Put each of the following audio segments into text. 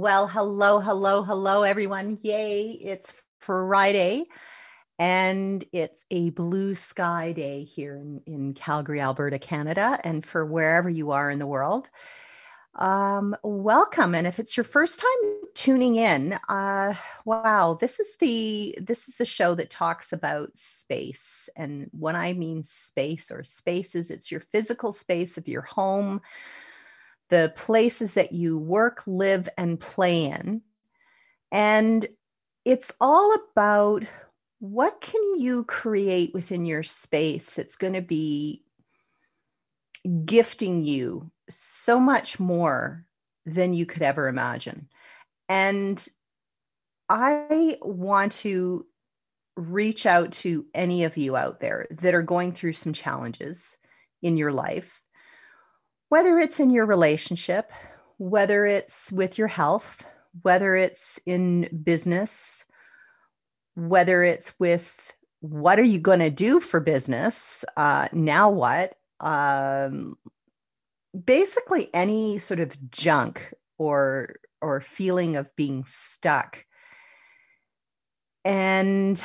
Well, hello, hello, hello, everyone. Yay, it's Friday and it's a blue sky day here in, in Calgary, Alberta, Canada, and for wherever you are in the world. Um, welcome, and if it's your first time tuning in, uh, wow, this is the this is the show that talks about space, and when I mean space or spaces, it's your physical space of your home, the places that you work, live, and play in. And it's all about what can you create within your space that's going to be gifting you so much more than you could ever imagine. And I want to reach out to any of you out there that are going through some challenges in your life whether it's in your relationship, whether it's with your health, whether it's in business, whether it's with what are you going to do for business? Uh, now what? Um, basically, any sort of junk or or feeling of being stuck. And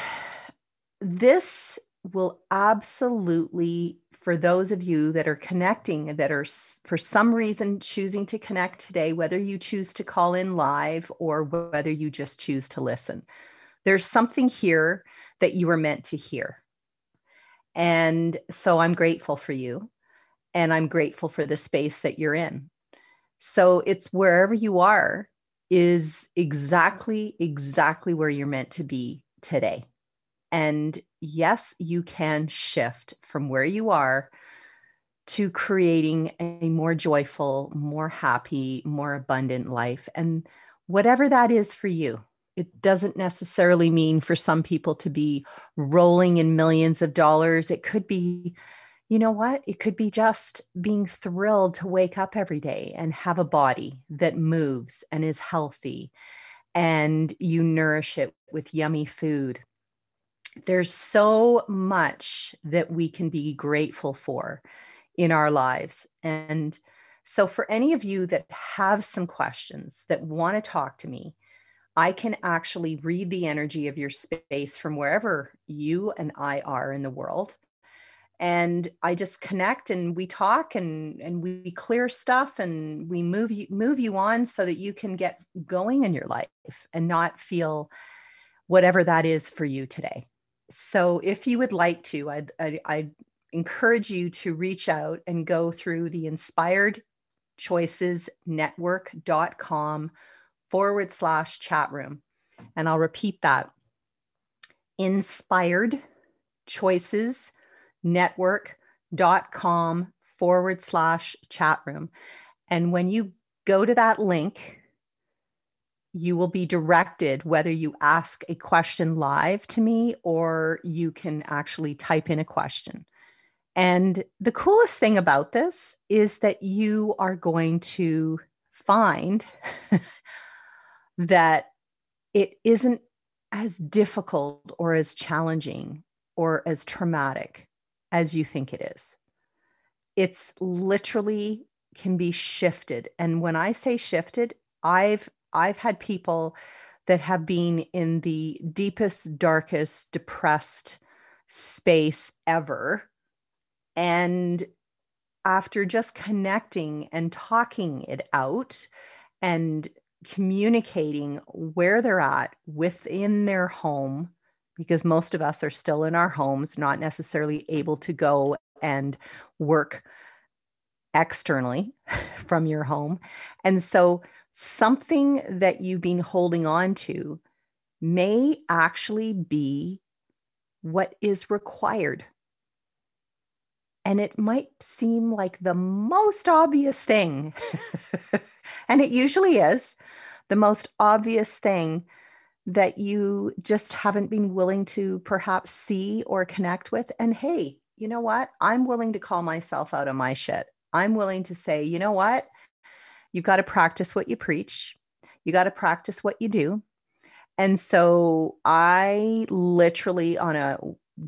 this will absolutely for those of you that are connecting, that are for some reason choosing to connect today, whether you choose to call in live or whether you just choose to listen, there's something here that you were meant to hear. And so I'm grateful for you. And I'm grateful for the space that you're in. So it's wherever you are is exactly, exactly where you're meant to be today. And yes, you can shift from where you are to creating a more joyful, more happy, more abundant life. And whatever that is for you, it doesn't necessarily mean for some people to be rolling in millions of dollars. It could be, you know what? It could be just being thrilled to wake up every day and have a body that moves and is healthy and you nourish it with yummy food there's so much that we can be grateful for in our lives. And so, for any of you that have some questions that want to talk to me, I can actually read the energy of your space from wherever you and I are in the world. And I just connect and we talk and, and we clear stuff and we move you move you on so that you can get going in your life and not feel whatever that is for you today so if you would like to, I'd, I'd, I'd encourage you to reach out and go through the inspired choices network.com forward slash chat room. And I'll repeat that inspired choices network.com forward slash chat room. And when you go to that link, you will be directed whether you ask a question live to me or you can actually type in a question. And the coolest thing about this is that you are going to find that it isn't as difficult or as challenging or as traumatic as you think it is. It's literally can be shifted. And when I say shifted, I've I've had people that have been in the deepest, darkest, depressed space ever. And after just connecting and talking it out and communicating where they're at within their home, because most of us are still in our homes, not necessarily able to go and work externally from your home. And so something that you've been holding on to may actually be what is required. And it might seem like the most obvious thing, and it usually is the most obvious thing that you just haven't been willing to perhaps see or connect with. And hey, you know what? I'm willing to call myself out of my shit. I'm willing to say, you know what? You've got to practice what you preach. You got to practice what you do. And so I literally on a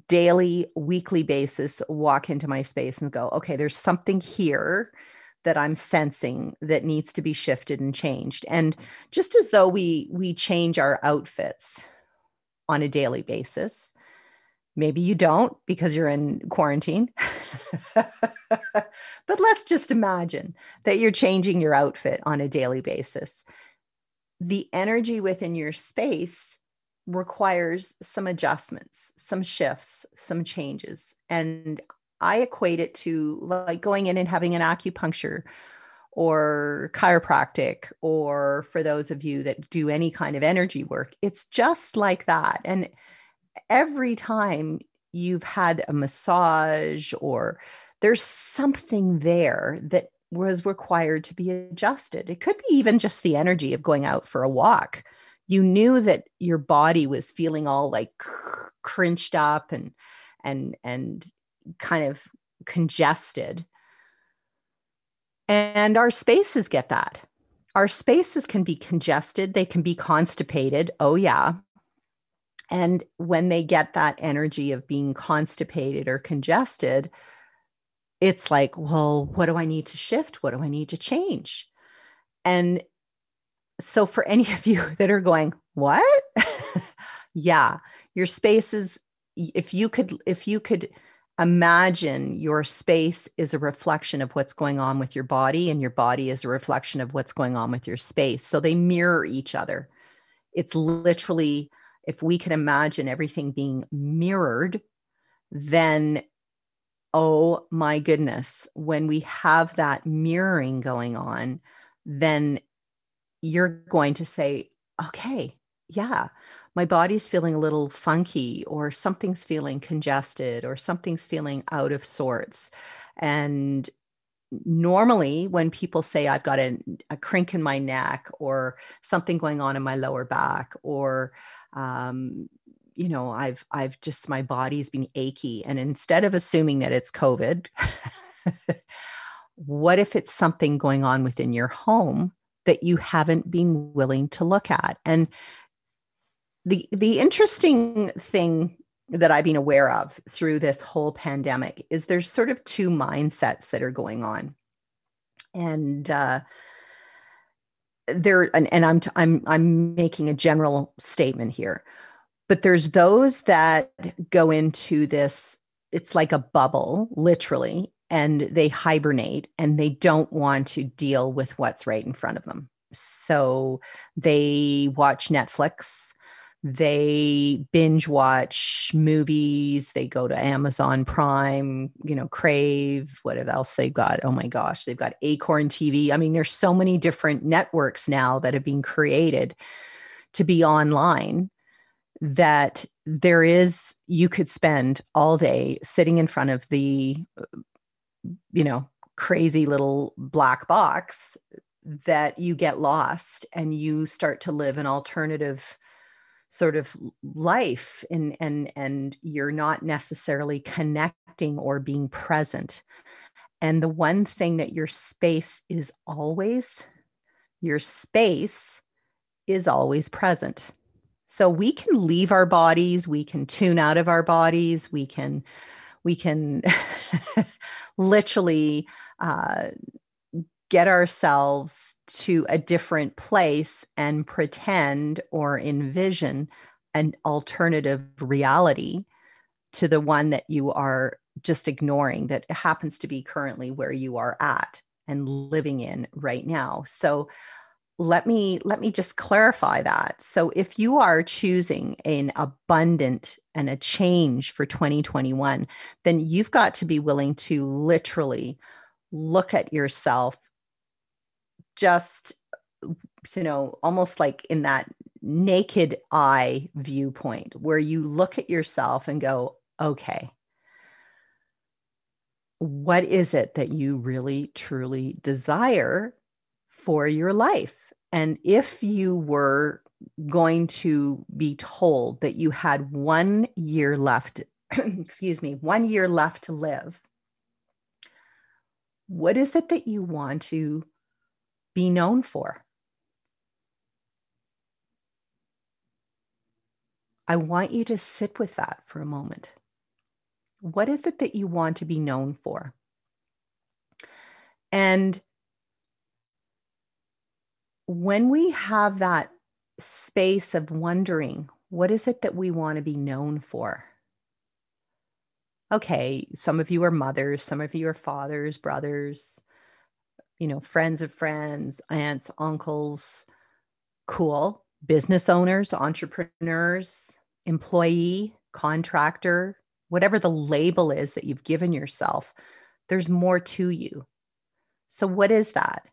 daily, weekly basis walk into my space and go, okay, there's something here that I'm sensing that needs to be shifted and changed. And just as though we we change our outfits on a daily basis, maybe you don't because you're in quarantine. but let's just imagine that you're changing your outfit on a daily basis. The energy within your space requires some adjustments, some shifts, some changes. And I equate it to like going in and having an acupuncture or chiropractic, or for those of you that do any kind of energy work, it's just like that. And every time you've had a massage or there's something there that was required to be adjusted. It could be even just the energy of going out for a walk. You knew that your body was feeling all like crinched up and and and kind of congested. And our spaces get that. Our spaces can be congested, they can be constipated. Oh, yeah. And when they get that energy of being constipated or congested, it's like, well, what do I need to shift? What do I need to change? And so, for any of you that are going, what? yeah, your spaces, if you could, if you could imagine your space is a reflection of what's going on with your body and your body is a reflection of what's going on with your space so they mirror each other it's literally if we can imagine everything being mirrored then oh my goodness when we have that mirroring going on then you're going to say okay yeah my body's feeling a little funky or something's feeling congested or something's feeling out of sorts. And normally when people say i've got a, a crink in my neck or something going on in my lower back or um, you know i've i've just my body's been achy and instead of assuming that it's covid what if it's something going on within your home that you haven't been willing to look at? And the the interesting thing that I've been aware of through this whole pandemic is there's sort of two mindsets that are going on, and uh, there and, and I'm t- I'm I'm making a general statement here, but there's those that go into this. It's like a bubble, literally, and they hibernate and they don't want to deal with what's right in front of them. So they watch Netflix they binge watch movies they go to amazon prime you know crave what else they've got? Oh my gosh they've got acorn tv i mean there's so many different networks now that have been created to be online that there is you could spend all day sitting in front of the you know crazy little black box that you get lost and you start to live an alternative sort of life and and and you're not necessarily connecting or being present. And the one thing that your space is always your space is always present. So we can leave our bodies we can tune out of our bodies we can we can literally uh, get ourselves to a different place and pretend or envision an alternative reality to the one that you are just ignoring that happens to be currently where you are at and living in right now. So let me let me just clarify that. So if you are choosing an abundant and a change for 2021 then you've got to be willing to literally look at yourself just you know almost like in that naked eye viewpoint where you look at yourself and go okay what is it that you really truly desire for your life? And if you were going to be told that you had one year left, excuse me, one year left to live, what is it that you want to be known for? I want you to sit with that for a moment. What is it that you want to be known for? And when we have that space of wondering, what is it that we want to be known for? Okay, some of you are mothers, some of you are fathers, brothers, you know, friends of friends, aunts, uncles. Cool. Business owners, entrepreneurs, employee, contractor, whatever the label is that you've given yourself, there's more to you. So, what is that?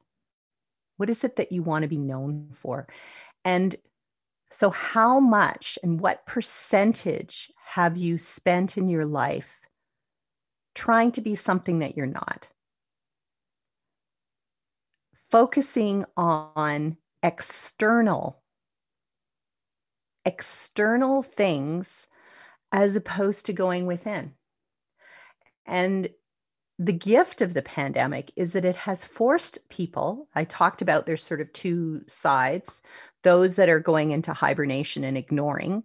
What is it that you want to be known for? And so, how much and what percentage have you spent in your life trying to be something that you're not? Focusing on external external things as opposed to going within. And the gift of the pandemic is that it has forced people. I talked about there's sort of two sides those that are going into hibernation and ignoring,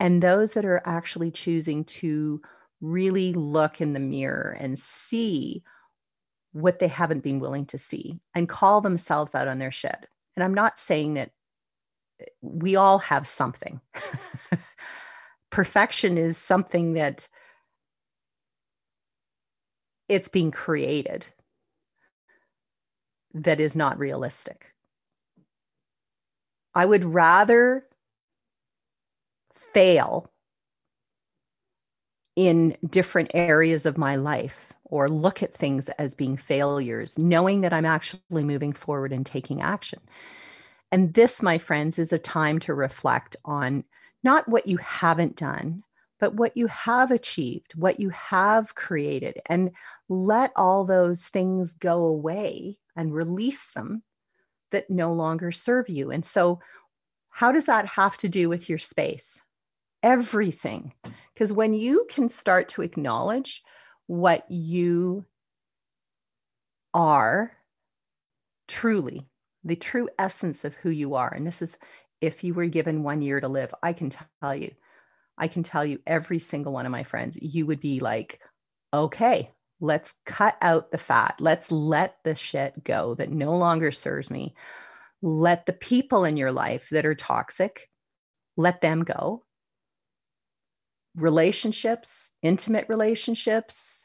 and those that are actually choosing to really look in the mirror and see what they haven't been willing to see and call themselves out on their shit. And I'm not saying that we all have something. Perfection is something that it's being created that is not realistic. I would rather fail in different areas of my life or look at things as being failures, knowing that I'm actually moving forward and taking action. And this, my friends, is a time to reflect on not what you haven't done, but what you have achieved, what you have created, and let all those things go away and release them that no longer serve you. And so, how does that have to do with your space? Everything. Because when you can start to acknowledge what you are truly, the true essence of who you are. And this is if you were given one year to live, I can tell you, I can tell you every single one of my friends, you would be like, okay, let's cut out the fat. Let's let the shit go that no longer serves me. Let the people in your life that are toxic, let them go. Relationships, intimate relationships.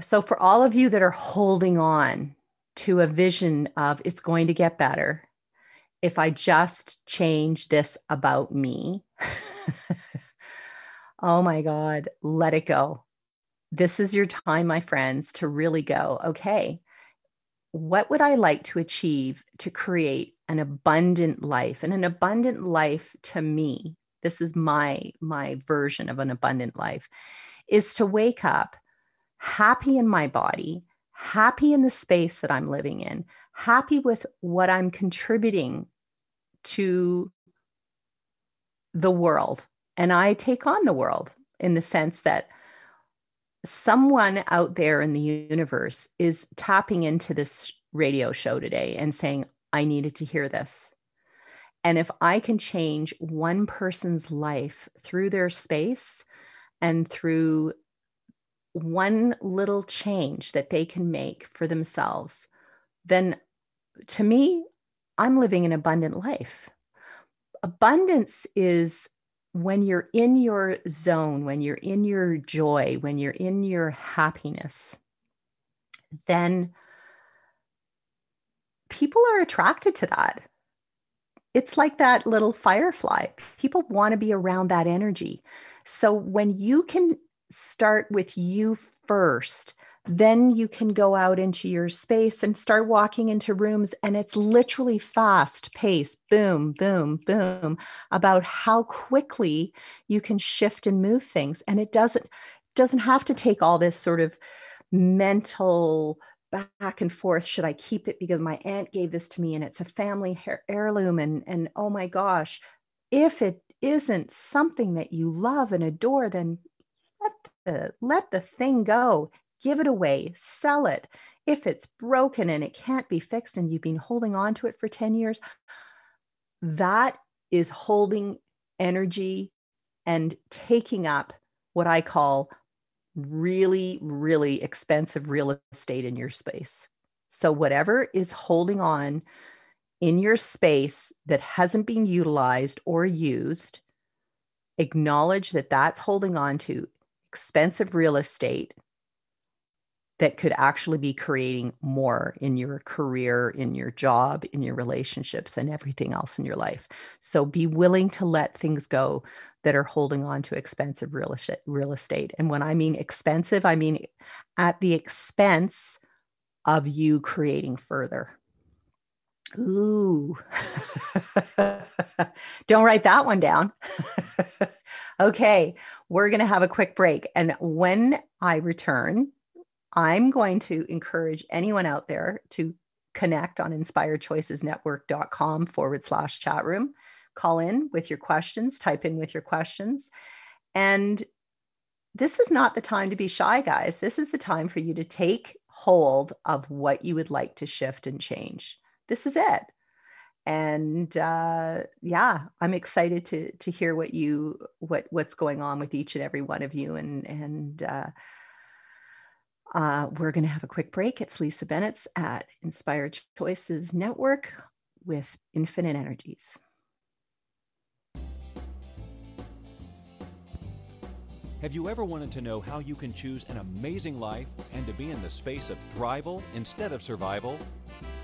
So, for all of you that are holding on to a vision of it's going to get better if I just change this about me. oh my God, let it go. This is your time, my friends, to really go, okay, what would I like to achieve to create an abundant life? And an abundant life to me, this is my my version of an abundant life, is to wake up happy in my body, happy in the space that I'm living in, happy with what I'm contributing to the world. And I take on the world in the sense that someone out there in the universe is tapping into this radio show today and saying, I needed to hear this. And if I can change one person's life through their space and through one little change that they can make for themselves, then to me, I'm living an abundant life. Abundance is when you're in your zone, when you're in your joy, when you're in your happiness, then people are attracted to that. It's like that little firefly. People want to be around that energy. So when you can start with you first. Then you can go out into your space and start walking into rooms, and it's literally fast pace boom, boom, boom about how quickly you can shift and move things. And it doesn't doesn't have to take all this sort of mental back and forth should i keep it because my aunt gave this to me and it's a family heirloom and and oh my gosh if it isn't something that you love and adore then the let the thing go. Give it away. Sell it. If it's broken and it can't be fixed and you've been holding on to it for 10 years that is holding energy and taking up what i call really, really expensive real estate in your space. So, whatever is holding on in your space that hasn't been utilized or used, acknowledge that that's holding on to expensive real estate that could actually be creating more in your career, in your job, in your relationships, and everything else in your life. So be willing to let things go that are holding on to expensive real estate, real estate. And when I mean expensive, I mean at the expense of you creating further. Ooh, don't write that one down. okay, we're going to have a quick break. And when I return, I'm going to encourage anyone out there to connect on inspiredchoicesnetwork.com forward slash chat room call in with your questions, type in with your questions. And this is not the time to be shy, guys. This is the time for you to take hold of what you would like to shift and change. This is it. And uh, yeah, I'm excited to to hear what you what what's going on with each and every one of you. And and uh, uh, we're going to have a quick break. It's Lisa Bennett's at Inspired Choices Network with Infinite Energies. Have you ever wanted to know how you can choose an amazing life and to be in the space of thrival instead of survival?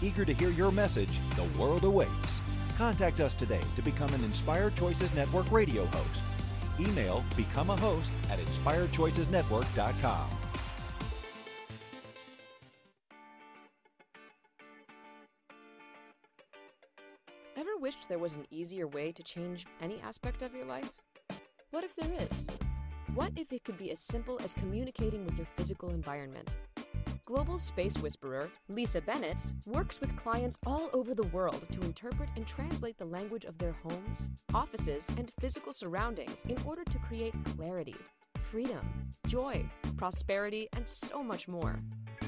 Eager to hear your message, the world awaits. Contact us today to become an Inspired Choices Network radio host. Email become a host at inspiredchoicesnetwork.com. Ever wished there was an easier way to change any aspect of your life? What if there is? What if it could be as simple as communicating with your physical environment? Global space whisperer Lisa Bennett works with clients all over the world to interpret and translate the language of their homes, offices, and physical surroundings in order to create clarity, freedom, joy, prosperity, and so much more.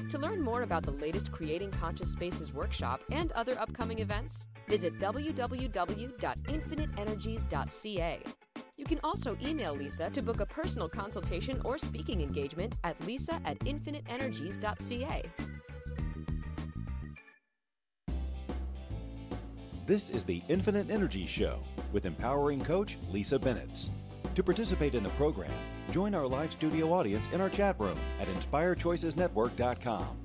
To learn more about the latest Creating Conscious Spaces workshop and other upcoming events, visit www.infiniteenergies.ca. You can also email Lisa to book a personal consultation or speaking engagement at lisa at infiniteenergies.ca. This is the Infinite Energy Show with empowering coach Lisa Bennett. To participate in the program, join our live studio audience in our chat room at inspirechoicesnetwork.com.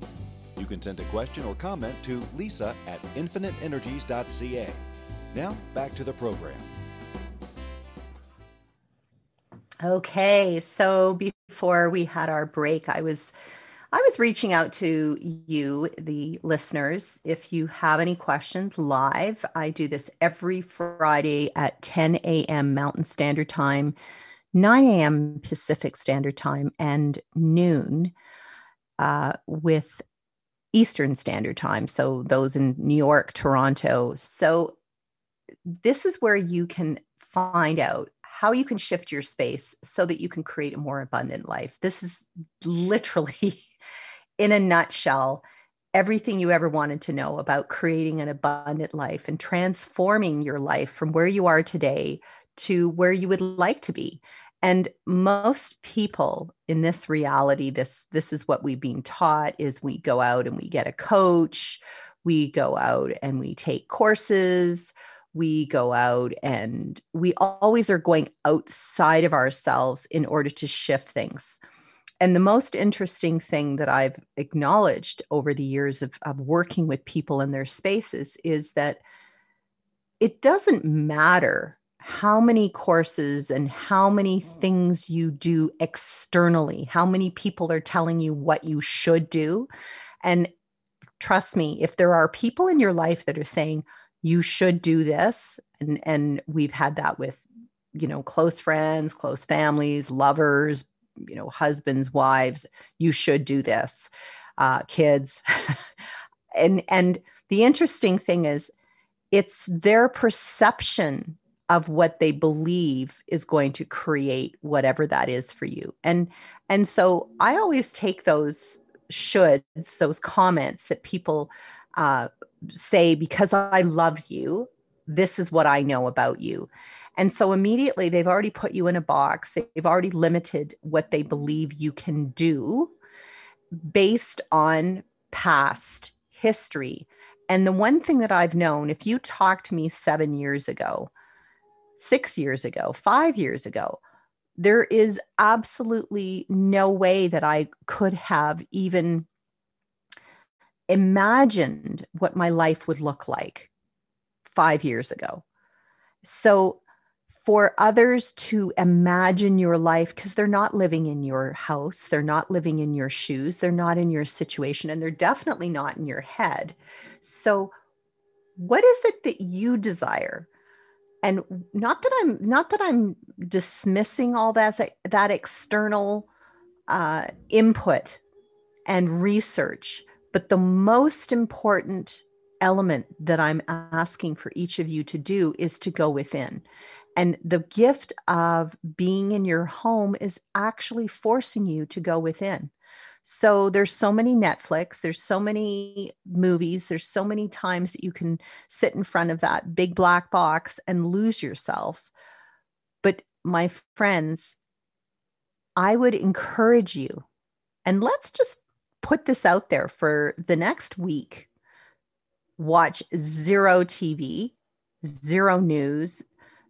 You can send a question or comment to lisa at infiniteenergies.ca. Now, back to the program. Okay, so before we had our break, I was I was reaching out to you, the listeners. If you have any questions live, I do this every Friday at 10 a.m. Mountain Standard Time, 9 a.m. Pacific Standard Time, and noon uh, with Eastern Standard Time. So those in New York, Toronto. So this is where you can find out how you can shift your space so that you can create a more abundant life. This is literally, in a nutshell, everything you ever wanted to know about creating an abundant life and transforming your life from where you are today to where you would like to be. And most people in this reality, this this is what we've been taught is we go out and we get a coach, we go out and we take courses, we go out and we always are going outside of ourselves in order to shift things. And the most interesting thing that I've acknowledged over the years of, of working with people in their spaces is that it doesn't matter how many courses and how many things you do externally, how many people are telling you what you should do. And trust me, if there are people in your life that are saying, you should do this, and, and we've had that with, you know, close friends, close families, lovers, you know, husbands, wives, you should do this, uh, kids. and and the interesting thing is it's their perception of what they believe is going to create whatever that is for you. And and so i always take those shoulds those comments that people uh, say because i love you this is what i know about you and so immediately they've already put you in a box they've already limited what they believe you can do based on past history and the one thing that i've known if you talked to me 7 years ago six years ago, five years ago. There is absolutely no way that I could have even imagined what my life would look like five years ago. So, for others to imagine your life, because they're not living in your house, they're not living in your shoes, they're not in your situation, and they're definitely not in your head. So, what is it that you desire? and not that i'm not that i'm dismissing all that that external uh, input and research but the most important element that i'm asking for each of you to do is to go within and the gift of being in your home is actually forcing you to go within so there's so many Netflix, there's so many movies, there's so many times that you can sit in front of that big black box and lose yourself. But my friends, I would encourage you, and let's just put this out there for the next week. Watch zero TV, zero news,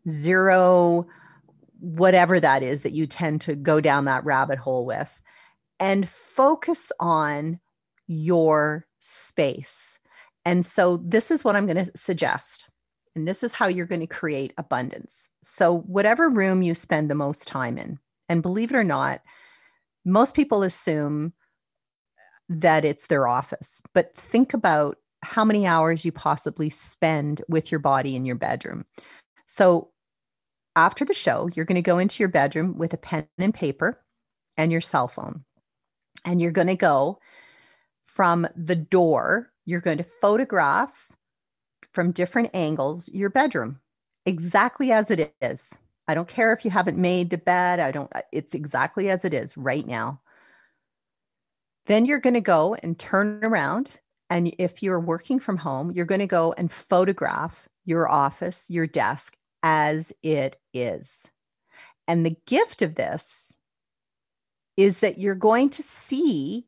zero whatever that is that you tend to go down that rabbit hole with and focus on your space. And so, this is what I'm going to suggest. And this is how you're going to create abundance. So, whatever room you spend the most time in, and believe it or not, most people assume that it's their office, but think about how many hours you possibly spend with your body in your bedroom. So, after the show, you're going to go into your bedroom with a pen and paper and your cell phone and you're going to go from the door, you're going to photograph from different angles your bedroom exactly as it is. I don't care if you haven't made the bed, I don't, it's exactly as it is right now. Then you're going to go and turn around. And if you're working from home, you're going to go and photograph your office, your desk as it is. And the gift of this is that you're going to see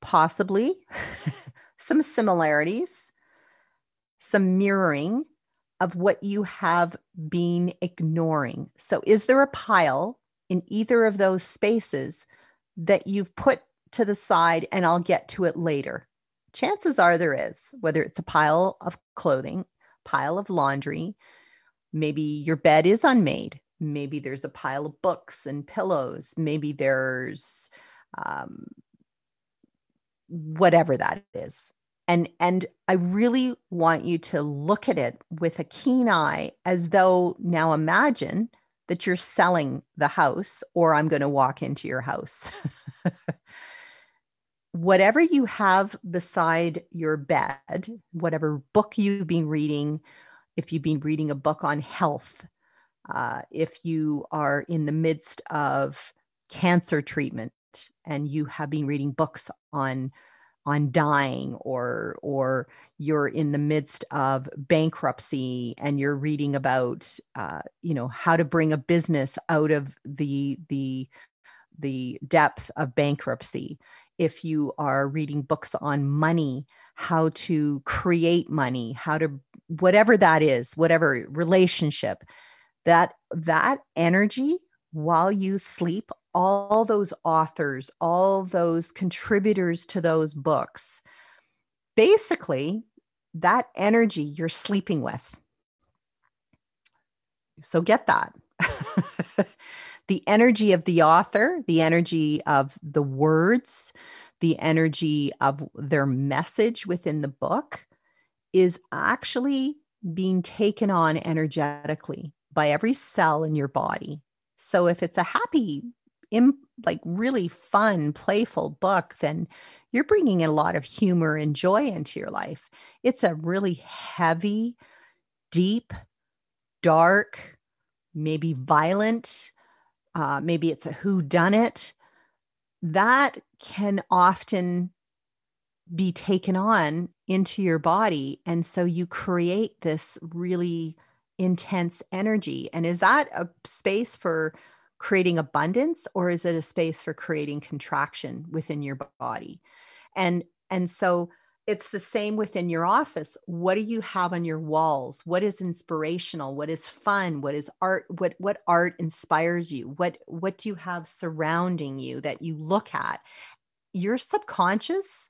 possibly some similarities, some mirroring of what you have been ignoring. So, is there a pile in either of those spaces that you've put to the side and I'll get to it later? Chances are there is, whether it's a pile of clothing, pile of laundry, maybe your bed is unmade, maybe there's a pile of books and pillows maybe there's um, whatever that is and and i really want you to look at it with a keen eye as though now imagine that you're selling the house or i'm going to walk into your house whatever you have beside your bed whatever book you've been reading if you've been reading a book on health uh, if you are in the midst of cancer treatment and you have been reading books on on dying or or you're in the midst of bankruptcy and you're reading about uh, you know how to bring a business out of the the the depth of bankruptcy if you are reading books on money how to create money how to whatever that is whatever relationship that that energy while you sleep all those authors, all those contributors to those books, basically, that energy you're sleeping with. So get that. the energy of the author, the energy of the words, the energy of their message within the book is actually being taken on energetically by every cell in your body. So if it's a happy like really fun, playful book, then you're bringing a lot of humor and joy into your life. It's a really heavy, deep, dark, maybe violent, uh, maybe it's a who done it. That can often be taken on into your body. And so you create this really intense energy. And is that a space for creating abundance or is it a space for creating contraction within your body and and so it's the same within your office. What do you have on your walls? What is inspirational? What is fun? What is art? What what art inspires you? What what do you have surrounding you that you look at? Your subconscious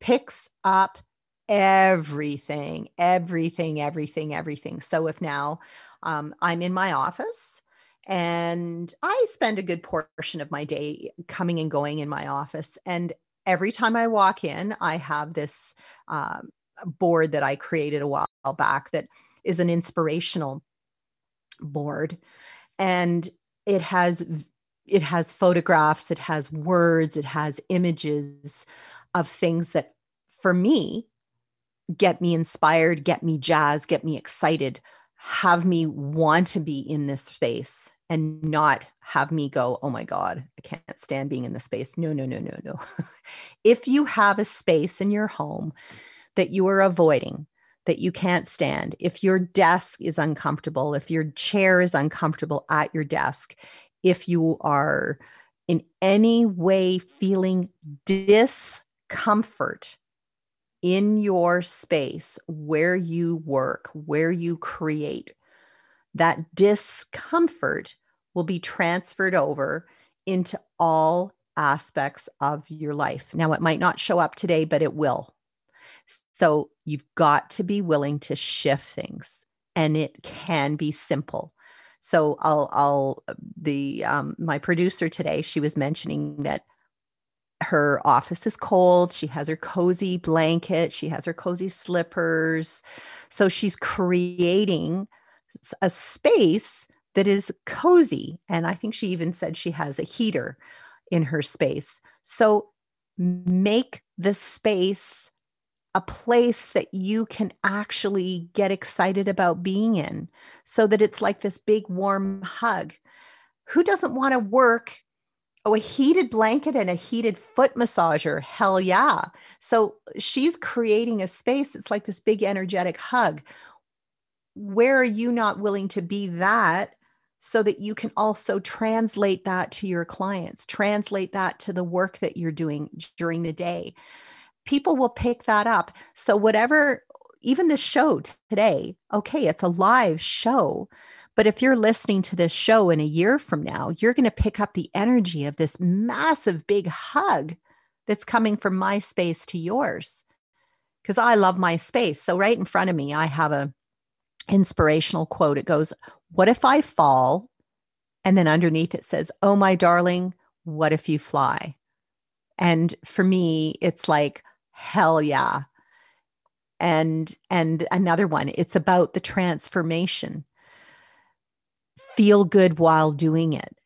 picks up everything everything everything everything. So if now um, i'm in my office and I spend a good portion of my day coming and going in my office. And every time I walk in, I have this um, board that I created a while back that is an inspirational board. And it has it has photographs, it has words, it has images of things that for me get me inspired, get me jazzed, get me excited, have me want to be in this space and not have me go, oh my God, I can't stand being in the space. No, no, no, no, no. if you have a space in your home that you are avoiding, that you can't stand, if your desk is uncomfortable, if your chair is uncomfortable at your desk, if you are in any way feeling discomfort in your space where you work, where you create, that discomfort will be transferred over into all aspects of your life. Now, it might not show up today, but it will. So you've got to be willing to shift things, and it can be simple. So I'll, I'll, the, um, my producer today, she was mentioning that her office is cold. She has her cozy blanket. She has her cozy slippers. So she's creating a space that is cozy. And I think she even said she has a heater in her space. So make the space a place that you can actually get excited about being in so that it's like this big warm hug. Who doesn't want to work? Oh, a heated blanket and a heated foot massager. Hell yeah. So she's creating a space. It's like this big energetic hug where are you not willing to be that so that you can also translate that to your clients, translate that to the work that you're doing during the day? People will pick that up. So, whatever, even the show today, okay, it's a live show. But if you're listening to this show in a year from now, you're going to pick up the energy of this massive big hug that's coming from my space to yours. Because I love my space. So, right in front of me, I have a inspirational quote. It goes, What if I fall? And then underneath it says, Oh, my darling, what if you fly? And for me, it's like, hell yeah. And and another one, it's about the transformation. Feel good while doing it.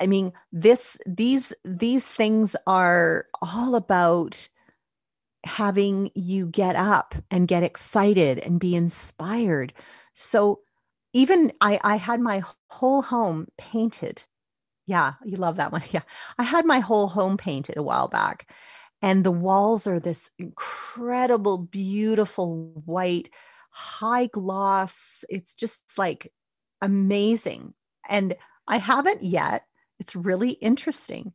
I mean, this these these things are all about having you get up and get excited and be inspired. So even I, I had my whole home painted. Yeah, you love that one. Yeah. I had my whole home painted a while back. And the walls are this incredible, beautiful white, high gloss. It's just like amazing. And I haven't yet, it's really interesting.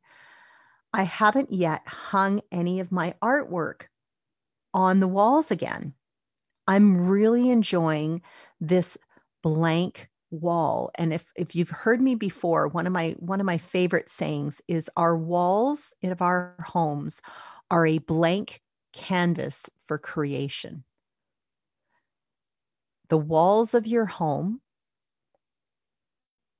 I haven't yet hung any of my artwork on the walls again. I'm really enjoying this blank wall. And if if you've heard me before one of my one of my favorite sayings is our walls of our homes are a blank canvas for creation. The walls of your home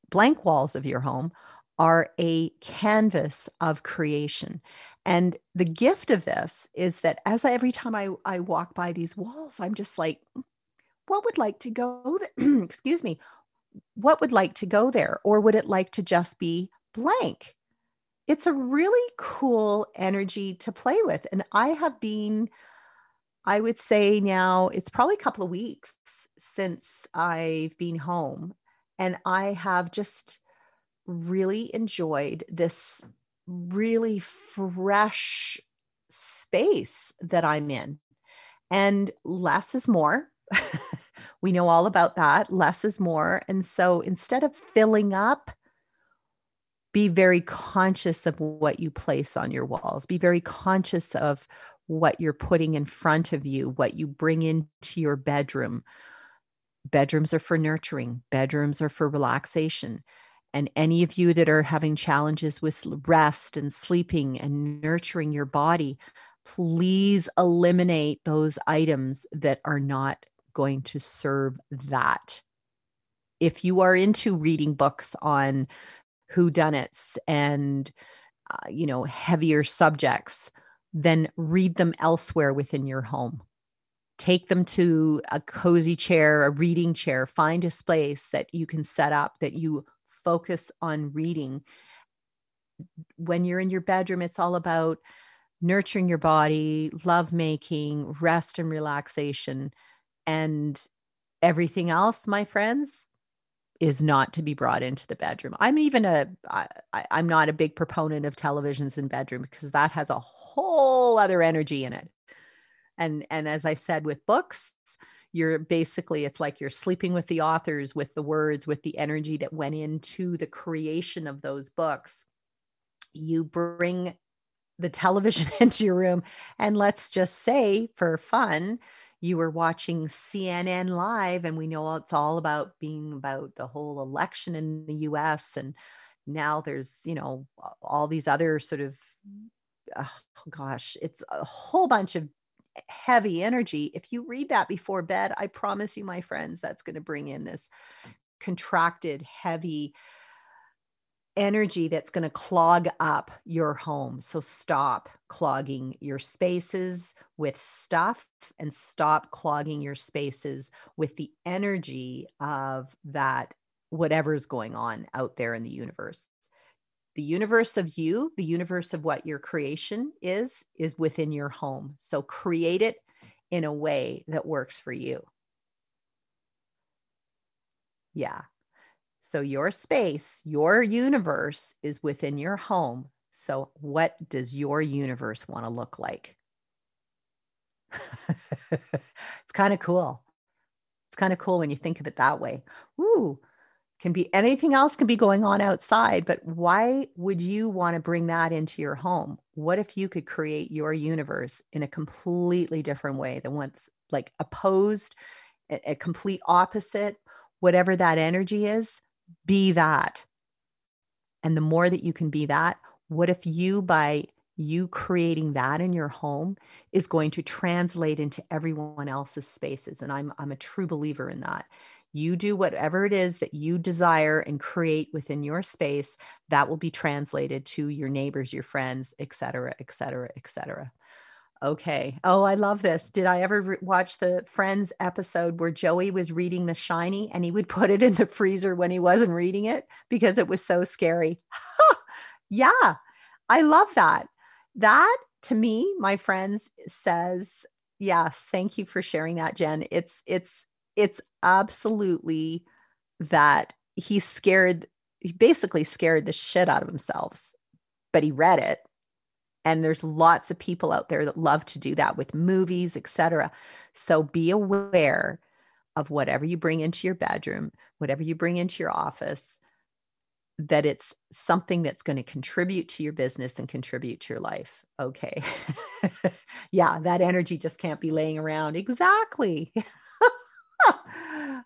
blank walls of your home are a canvas of creation and the gift of this is that as I, every time I, I walk by these walls i'm just like mm, what would like to go there? excuse me what would like to go there or would it like to just be blank it's a really cool energy to play with and i have been i would say now it's probably a couple of weeks since i've been home and i have just really enjoyed this really fresh space that i'm in and less is more we know all about that. Less is more. And so instead of filling up, be very conscious of what you place on your walls. Be very conscious of what you're putting in front of you, what you bring into your bedroom. Bedrooms are for nurturing, bedrooms are for relaxation. And any of you that are having challenges with rest and sleeping and nurturing your body, please eliminate those items that are not going to serve that. If you are into reading books on whodunits and uh, you know heavier subjects, then read them elsewhere within your home. Take them to a cozy chair, a reading chair. Find a space that you can set up that you focus on reading. When you're in your bedroom, it's all about nurturing your body, love making, rest and relaxation. And everything else my friends is not to be brought into the bedroom. I'm even a I, i'm not a big proponent of televisions in bedroom because that has a whole other energy in it. And and as i said with books you're basically it's like you're sleeping with the authors with the words with the energy that went into the creation of those books you bring the television into your room and let's just say for fun you were watching CNN live, and we know it's all about being about the whole election in the US. And now there's, you know, all these other sort of, uh, oh gosh, it's a whole bunch of heavy energy. If you read that before bed, I promise you, my friends, that's going to bring in this contracted, heavy, energy that's going to clog up your home. So stop clogging your spaces with stuff and stop clogging your spaces with the energy of that whatever's going on out there in the universe. The universe of you, the universe of what your creation is, is within your home. So create it in a way that works for you. Yeah. So your space, your universe is within your home. So what does your universe want to look like? it's kind of cool. It's kind of cool when you think of it that way. Ooh, can be anything else can be going on outside, but why would you want to bring that into your home? What if you could create your universe in a completely different way than what's like opposed, a, a complete opposite, whatever that energy is? be that. And the more that you can be that, what if you, by you creating that in your home, is going to translate into everyone else's spaces? And I'm, I'm a true believer in that. You do whatever it is that you desire and create within your space, that will be translated to your neighbors, your friends, et cetera, et cetera, et cetera. Okay. Oh, I love this. Did I ever re- watch the Friends episode where Joey was reading The Shining and he would put it in the freezer when he wasn't reading it because it was so scary? yeah. I love that. That to me, my friends says, yes, thank you for sharing that, Jen. It's it's it's absolutely that he scared, he basically scared the shit out of himself, but he read it. And there's lots of people out there that love to do that with movies, etc. So be aware of whatever you bring into your bedroom, whatever you bring into your office, that it's something that's going to contribute to your business and contribute to your life. Okay. yeah, that energy just can't be laying around. Exactly.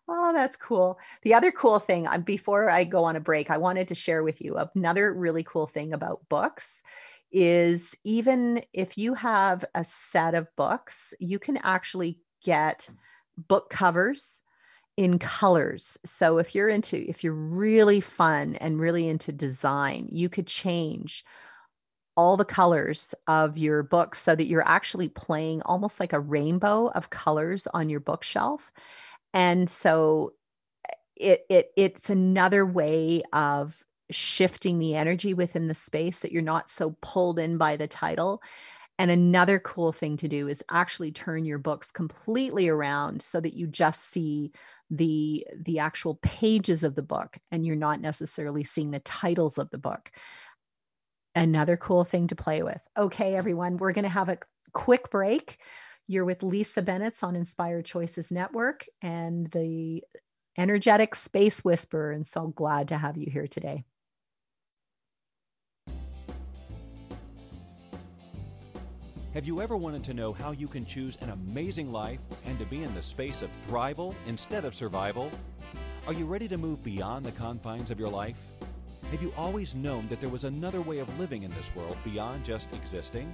oh, that's cool. The other cool thing, uh, before I go on a break, I wanted to share with you another really cool thing about books is even if you have a set of books, you can actually get book covers in colors. So if you're into, if you're really fun and really into design, you could change all the colors of your books so that you're actually playing almost like a rainbow of colors on your bookshelf. And so eh, it, it it's another way of shifting the energy within the space that you're not so pulled in by the title. And another cool thing to do is actually turn your books completely around so that you just see the the actual pages of the book and you're not necessarily seeing the titles of the book. Another cool thing to play with. Okay everyone we're going to have a quick break you're with lisa bennett on inspired choices network and the energetic space whisperer and so glad to have you here today Have you ever wanted to know how you can choose an amazing life and to be in the space of thrival instead of survival? Are you ready to move beyond the confines of your life? Have you always known that there was another way of living in this world beyond just existing?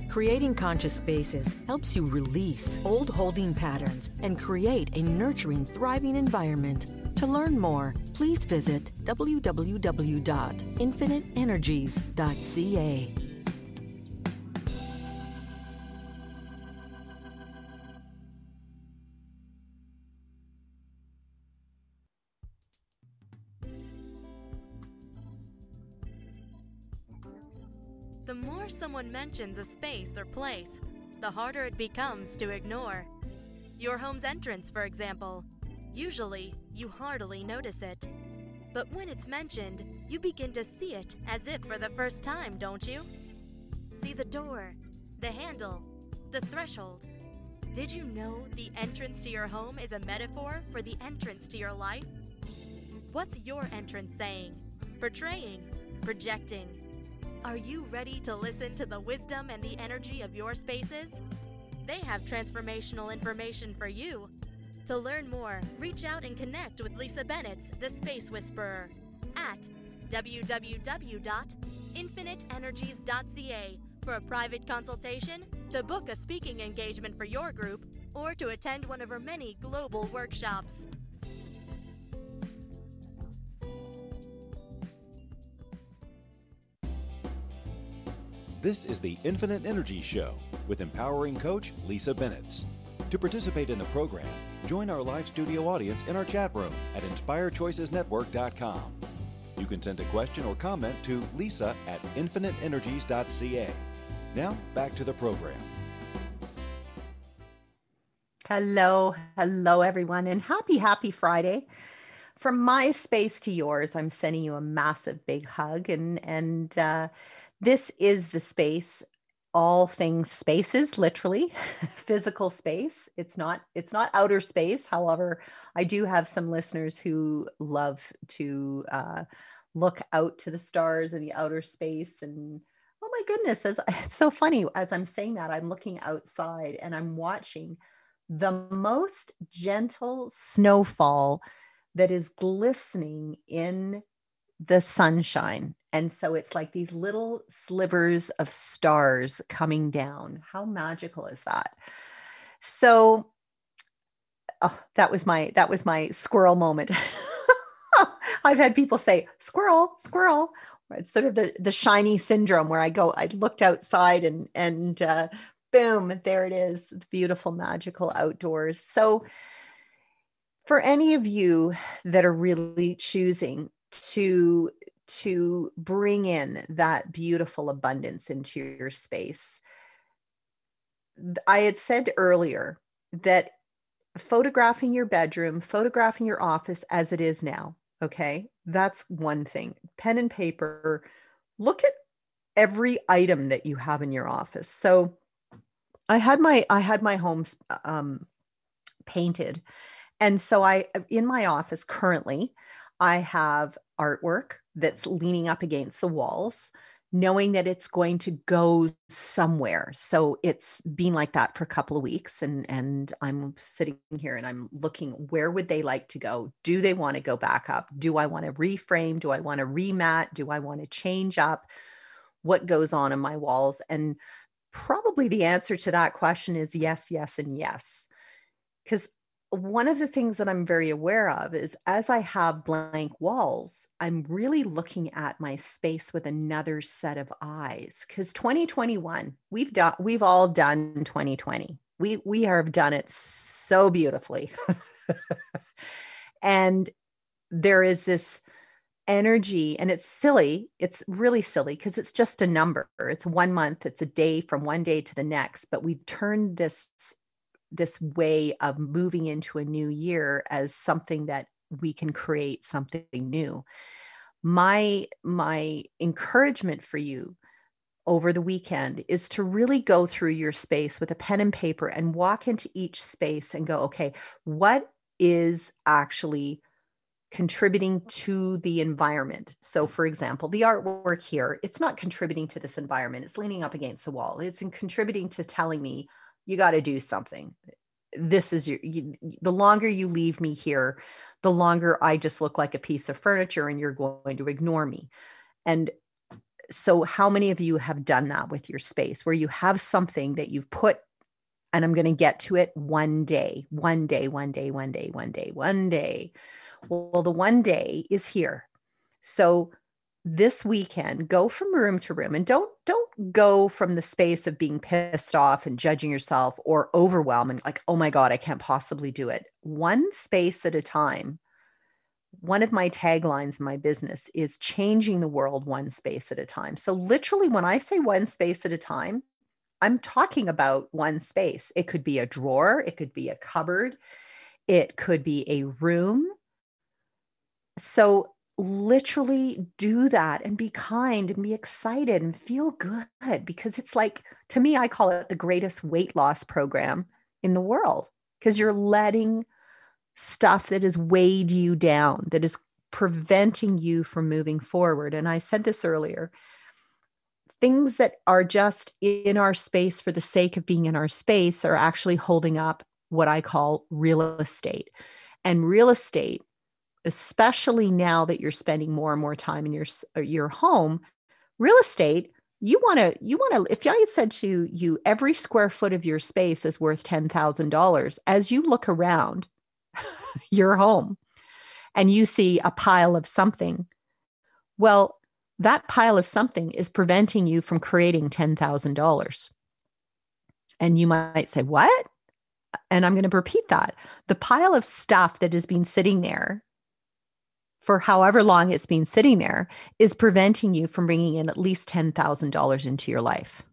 Creating Conscious Spaces helps you release old holding patterns and create a nurturing, thriving environment to learn more, please visit www.infiniteenergies.ca. someone mentions a space or place, the harder it becomes to ignore. Your home's entrance, for example. Usually, you hardly notice it. But when it's mentioned, you begin to see it as if for the first time, don't you? See the door, the handle, the threshold. Did you know the entrance to your home is a metaphor for the entrance to your life? What's your entrance saying, portraying, projecting? Are you ready to listen to the wisdom and the energy of your spaces? They have transformational information for you to learn more, reach out and connect with Lisa Bennett, the Space Whisperer, at www.infiniteenergies.ca for a private consultation, to book a speaking engagement for your group, or to attend one of her many global workshops. This is the Infinite Energy Show with empowering coach Lisa Bennett. To participate in the program, join our live studio audience in our chat room at inspiredchoicesnetwork.com. You can send a question or comment to lisa at infiniteenergies.ca. Now, back to the program. Hello, hello, everyone, and happy, happy Friday. From my space to yours, I'm sending you a massive big hug, and and uh, this is the space all things spaces literally physical space. It's not it's not outer space. However i do have some listeners who love to uh, look out to the stars and the outer space and oh my goodness as it's so funny as i'm saying that i'm looking outside and i'm watching the most gentle snowfall that is glistening in the sunshine. And so it's like these little slivers of stars coming down. How magical is that? So oh, that was my that was my squirrel moment. I've had people say squirrel squirrel. It's sort of the the shiny syndrome where I go, I looked outside and and uh, boom, there it is, the beautiful, magical outdoors. So, for any of you that are really choosing to to bring in that beautiful abundance into your space, I had said earlier that photographing your bedroom, photographing your office as it is now, Okay. That's one thing. Pen and paper, look at every item that you have in your office. So I had my I had my home um, painted. And so I in my office currently I have artwork that's leaning up against the walls knowing that it's going to go somewhere. So it's been like that for a couple of weeks and and I'm sitting here and I'm looking where would they like to go? Do they want to go back up? Do I want to reframe? Do I want to remat? Do I want to change up what goes on in my walls? And probably the answer to that question is yes, yes and yes. Cuz one of the things that I'm very aware of is as I have blank walls, I'm really looking at my space with another set of eyes. Because 2021, we've done, we've all done 2020. We we have done it so beautifully, and there is this energy, and it's silly. It's really silly because it's just a number. It's one month. It's a day from one day to the next. But we've turned this this way of moving into a new year as something that we can create something new. My my encouragement for you over the weekend is to really go through your space with a pen and paper and walk into each space and go okay what is actually contributing to the environment? So for example the artwork here it's not contributing to this environment. It's leaning up against the wall. It's in contributing to telling me you got to do something. This is your you, the longer you leave me here the longer i just look like a piece of furniture and you're going to ignore me. And so how many of you have done that with your space where you have something that you've put and i'm going to get to it one day one day one day one day one day one day? Well the one day is here. So this weekend go from room to room and don't don't go from the space of being pissed off and judging yourself or overwhelming like oh my god i can't possibly do it. One space at a time one of my taglines in my business is changing the world one space at a time. So literally when i say one space at a time i'm talking about one space. It could be a drawer it could be a cupboard it could be a room. So literally do that and be kind and be excited and feel good because it's like to me I call it the greatest weight loss program in the world because you're letting stuff that has weighed you down that is preventing you from moving forward. And I said this earlier things that are just in our space for the sake of being in our space are actually holding up what I call real estate. And real estate especially now that you're spending more and more time in your uh, your home real estate you want to you want to if i had said to you every square foot of your space is worth $10000 as you look around your home and you see a pile of something well that pile of something is preventing you from creating $10000 and you might say what? And i'm going to repeat that. The pile of stuff that has been sitting there for however long it's been sitting there is preventing you from bringing in at least $10,000 into your life.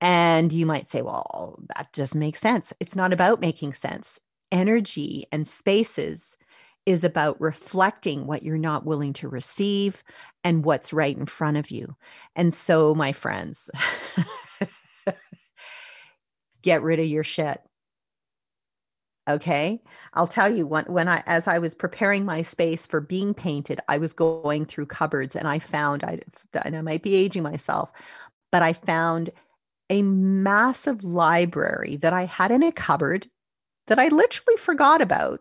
And you might say, well, that doesn't make sense. It's not about making sense. Energy and spaces is about reflecting what you're not willing to receive and what's right in front of you. And so, my friends, get rid of your shit Okay. I'll tell you when, when I, as I was preparing my space for being painted, I was going through cupboards and I found, I, and I might be aging myself, but I found a massive library that I had in a cupboard that I literally forgot about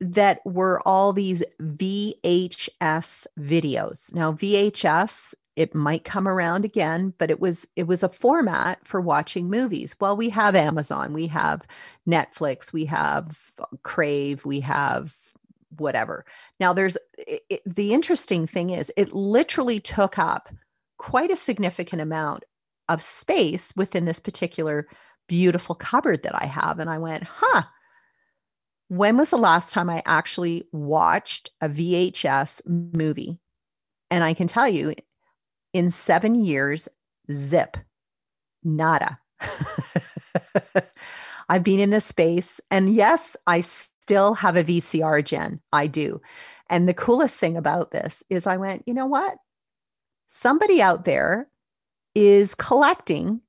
that were all these VHS videos. Now, VHS it might come around again but it was it was a format for watching movies. Well we have amazon we have netflix we have crave we have whatever. Now there's it, the interesting thing is it literally took up quite a significant amount of space within this particular beautiful cupboard that i have and i went huh. When was the last time i actually watched a vhs movie? And i can tell you in seven years, zip, nada. I've been in this space. And yes, I still have a VCR gen. I do. And the coolest thing about this is I went, you know what? Somebody out there is collecting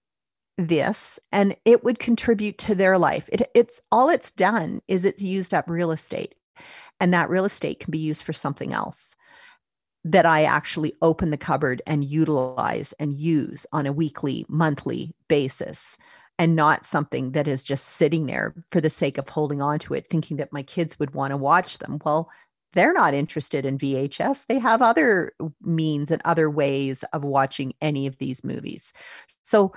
this and it would contribute to their life. It, it's all it's done is it's used up real estate. And that real estate can be used for something else that I actually open the cupboard and utilize and use on a weekly, monthly basis, and not something that is just sitting there for the sake of holding on to it, thinking that my kids would want to watch them. Well, they're not interested in VHS. They have other means and other ways of watching any of these movies. So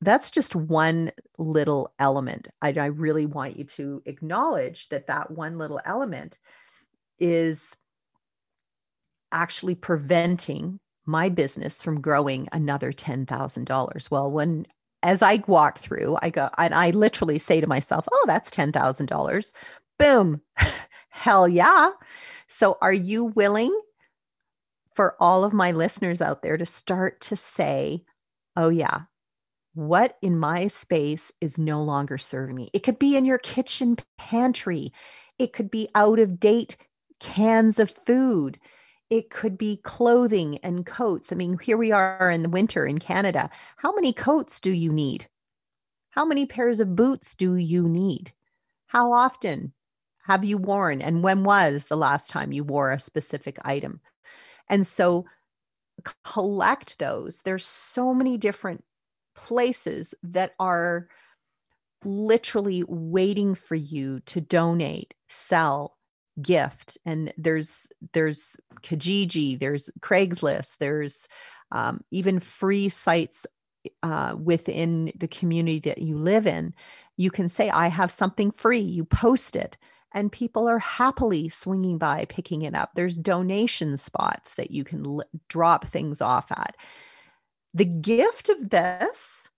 that's just one little element. I, I really want you to acknowledge that that one little element is actually preventing my business from growing another $10,000. Well, when as I walk through, I go and I literally say to myself, "Oh, that's $10,000." Boom. Hell yeah. So are you willing for all of my listeners out there to start to say, "Oh yeah, what in my space is no longer serving me?" It could be in your kitchen pantry. It could be out of date cans of food. It could be clothing and coats. I mean, here we are in the winter in Canada. How many coats do you need? How many pairs of boots do you need? How often have you worn? And when was the last time you wore a specific item? And so collect those. There's so many different places that are literally waiting for you to donate, sell, gift and there's there's kijiji there's craigslist there's um, even free sites uh, within the community that you live in you can say i have something free you post it and people are happily swinging by picking it up. There's donation spots that you can l- drop things off at. The gift of this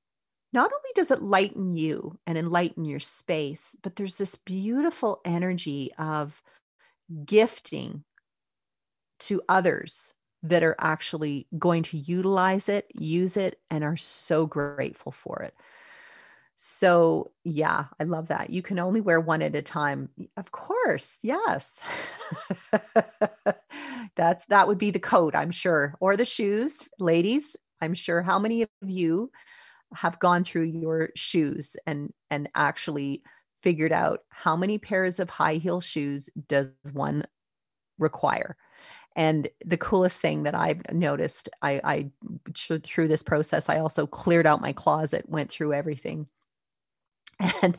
not only does it lighten you and enlighten your space but there's this beautiful energy of gifting to others that are actually going to utilize it, use it, and are so grateful for it. So, yeah, I love that. You can only wear one at a time. Of course. Yes. That's that would be the coat, I'm sure, or the shoes. Ladies, I'm sure how many of you have gone through your shoes and and actually figured out how many pairs of high heel shoes does one require. And the coolest thing that I've noticed, I, I through this process, I also cleared out my closet, went through everything. And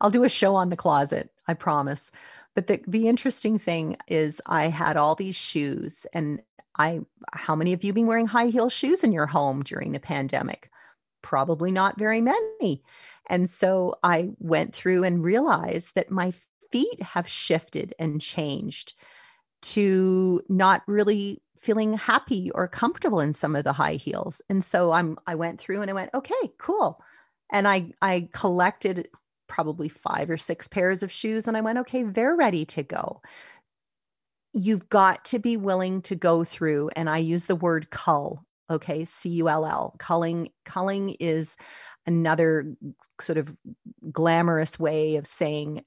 I'll do a show on the closet, I promise. But the, the interesting thing is I had all these shoes and I how many of you been wearing high heel shoes in your home during the pandemic? Probably not very many. And so I went through and realized that my feet have shifted and changed to not really feeling happy or comfortable in some of the high heels. And so I'm I went through and I went, okay, cool. And I I collected probably five or six pairs of shoes and I went, okay, they're ready to go. You've got to be willing to go through and I use the word cull, okay? C U L L. Culling culling is another sort of glamorous way of saying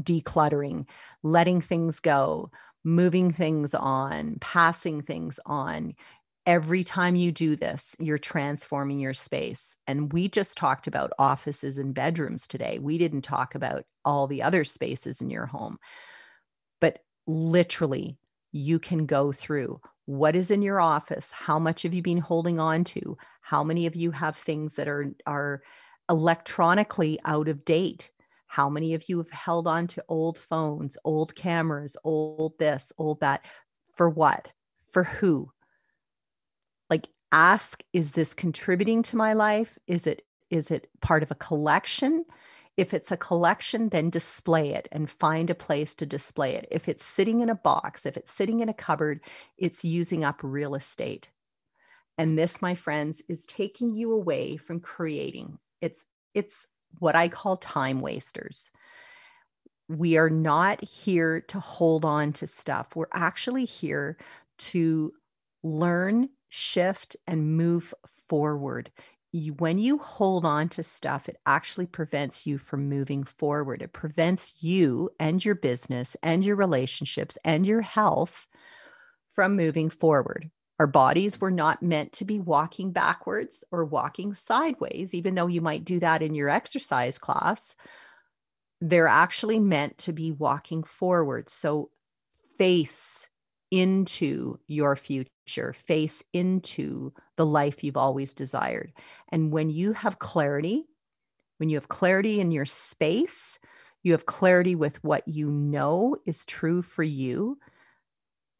decluttering, letting things go, moving things on, passing things on. every time you do this, you're transforming your space. And we just talked about offices and bedrooms today. We didn't talk about all the other spaces in your home. But literally, you can go through what is in your office, how much have you been holding on to, how many of you have things that are are electronically out of date how many of you have held on to old phones, old cameras, old this, old that? For what? For who? Like ask is this contributing to my life? Is it is it part of a collection? If it's a collection, then display it and find a place to display it. If it's sitting in a box, if it's sitting in a cupboard, it's using up real estate. And this, my friends, is taking you away from creating. It's it's what I call time wasters. We are not here to hold on to stuff. We're actually here to learn, shift, and move forward. You, when you hold on to stuff, it actually prevents you from moving forward. It prevents you and your business and your relationships and your health from moving forward. Our bodies were not meant to be walking backwards or walking sideways, even though you might do that in your exercise class. They're actually meant to be walking forward. So face into your future, face into the life you've always desired. And when you have clarity, when you have clarity in your space, you have clarity with what you know is true for you,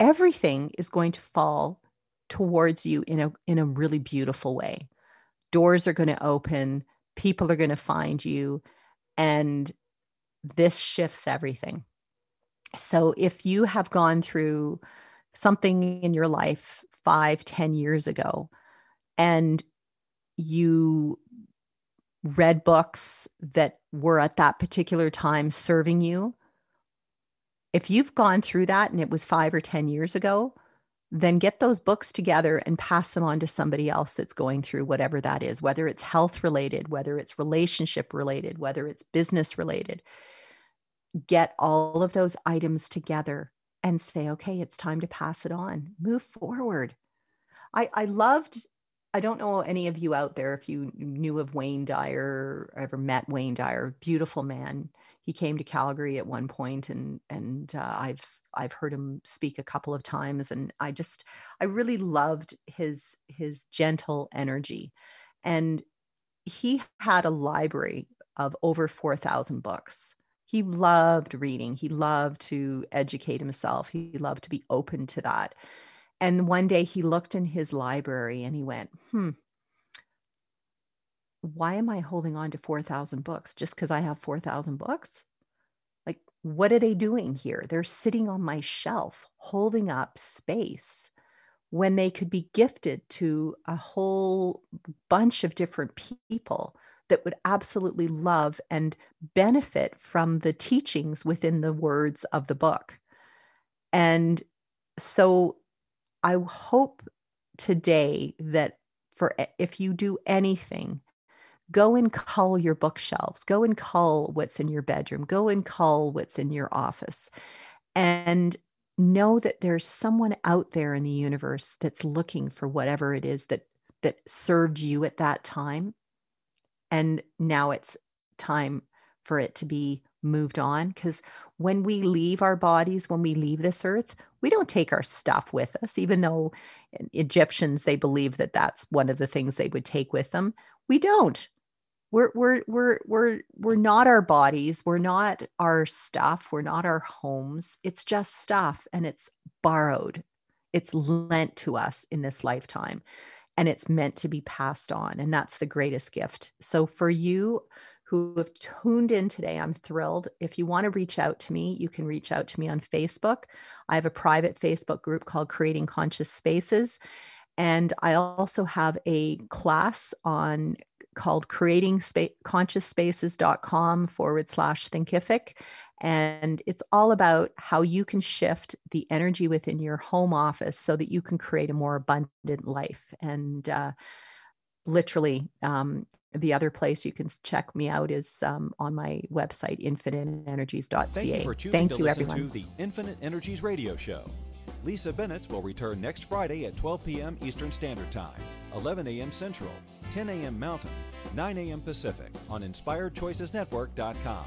everything is going to fall towards you in a in a really beautiful way. Doors are going to open, people are going to find you and this shifts everything. So if you have gone through something in your life five, ten years ago and you read books that were at that particular time serving you, if you've gone through that and it was five or 10 years ago, then get those books together and pass them on to somebody else that's going through whatever that is, whether it's health related, whether it's relationship related, whether it's business related. Get all of those items together and say, okay, it's time to pass it on, move forward. I, I loved, I don't know any of you out there if you knew of Wayne Dyer, ever met Wayne Dyer, beautiful man. He came to Calgary at one point and and uh, I've I've heard him speak a couple of times and I just I really loved his his gentle energy and he had a library of over 4000 books. He loved reading. He loved to educate himself. He loved to be open to that. And one day he looked in his library and he went, "Hmm, why am I holding on to 4,000 books just because I have 4,000 books? Like, what are they doing here? They're sitting on my shelf, holding up space when they could be gifted to a whole bunch of different people that would absolutely love and benefit from the teachings within the words of the book. And so I hope today that for if you do anything go and cull your bookshelves, go and cull what's in your bedroom, go and cull what's in your office, and know that there's someone out there in the universe that's looking for whatever it is that that served you at that time and now it's time for it to be moved on because when we leave our bodies when we leave this earth we don't take our stuff with us. Even though egyptians they believe that that's one of the things they would take with them we don't. We're we're we're we're we're not our bodies. We're not our stuff. We're not our homes. It's just stuff and it's borrowed. It's lent to us in this lifetime and it's meant to be passed on and that's the greatest gift so for you who have tuned in today i'm thrilled if you want to reach out to me you can reach out to me on facebook i have a private facebook group called creating conscious spaces and I also have a class on called creating spa- consciouspaces.com forward slash thinkific. And it's all about how you can shift the energy within your home office so that you can create a more abundant life. And uh, literally, um, the other place you can check me out is um, on my website, infiniteenergies.ca. Thank you for choosing Thank to you, listen everyone. to the Infinite Energies Radio Show. Lisa Bennett will return next Friday at 12 p.m. Eastern Standard Time, 11 a.m. Central, 10 a.m. Mountain, 9 a.m. Pacific on InspiredChoicesNetwork.com.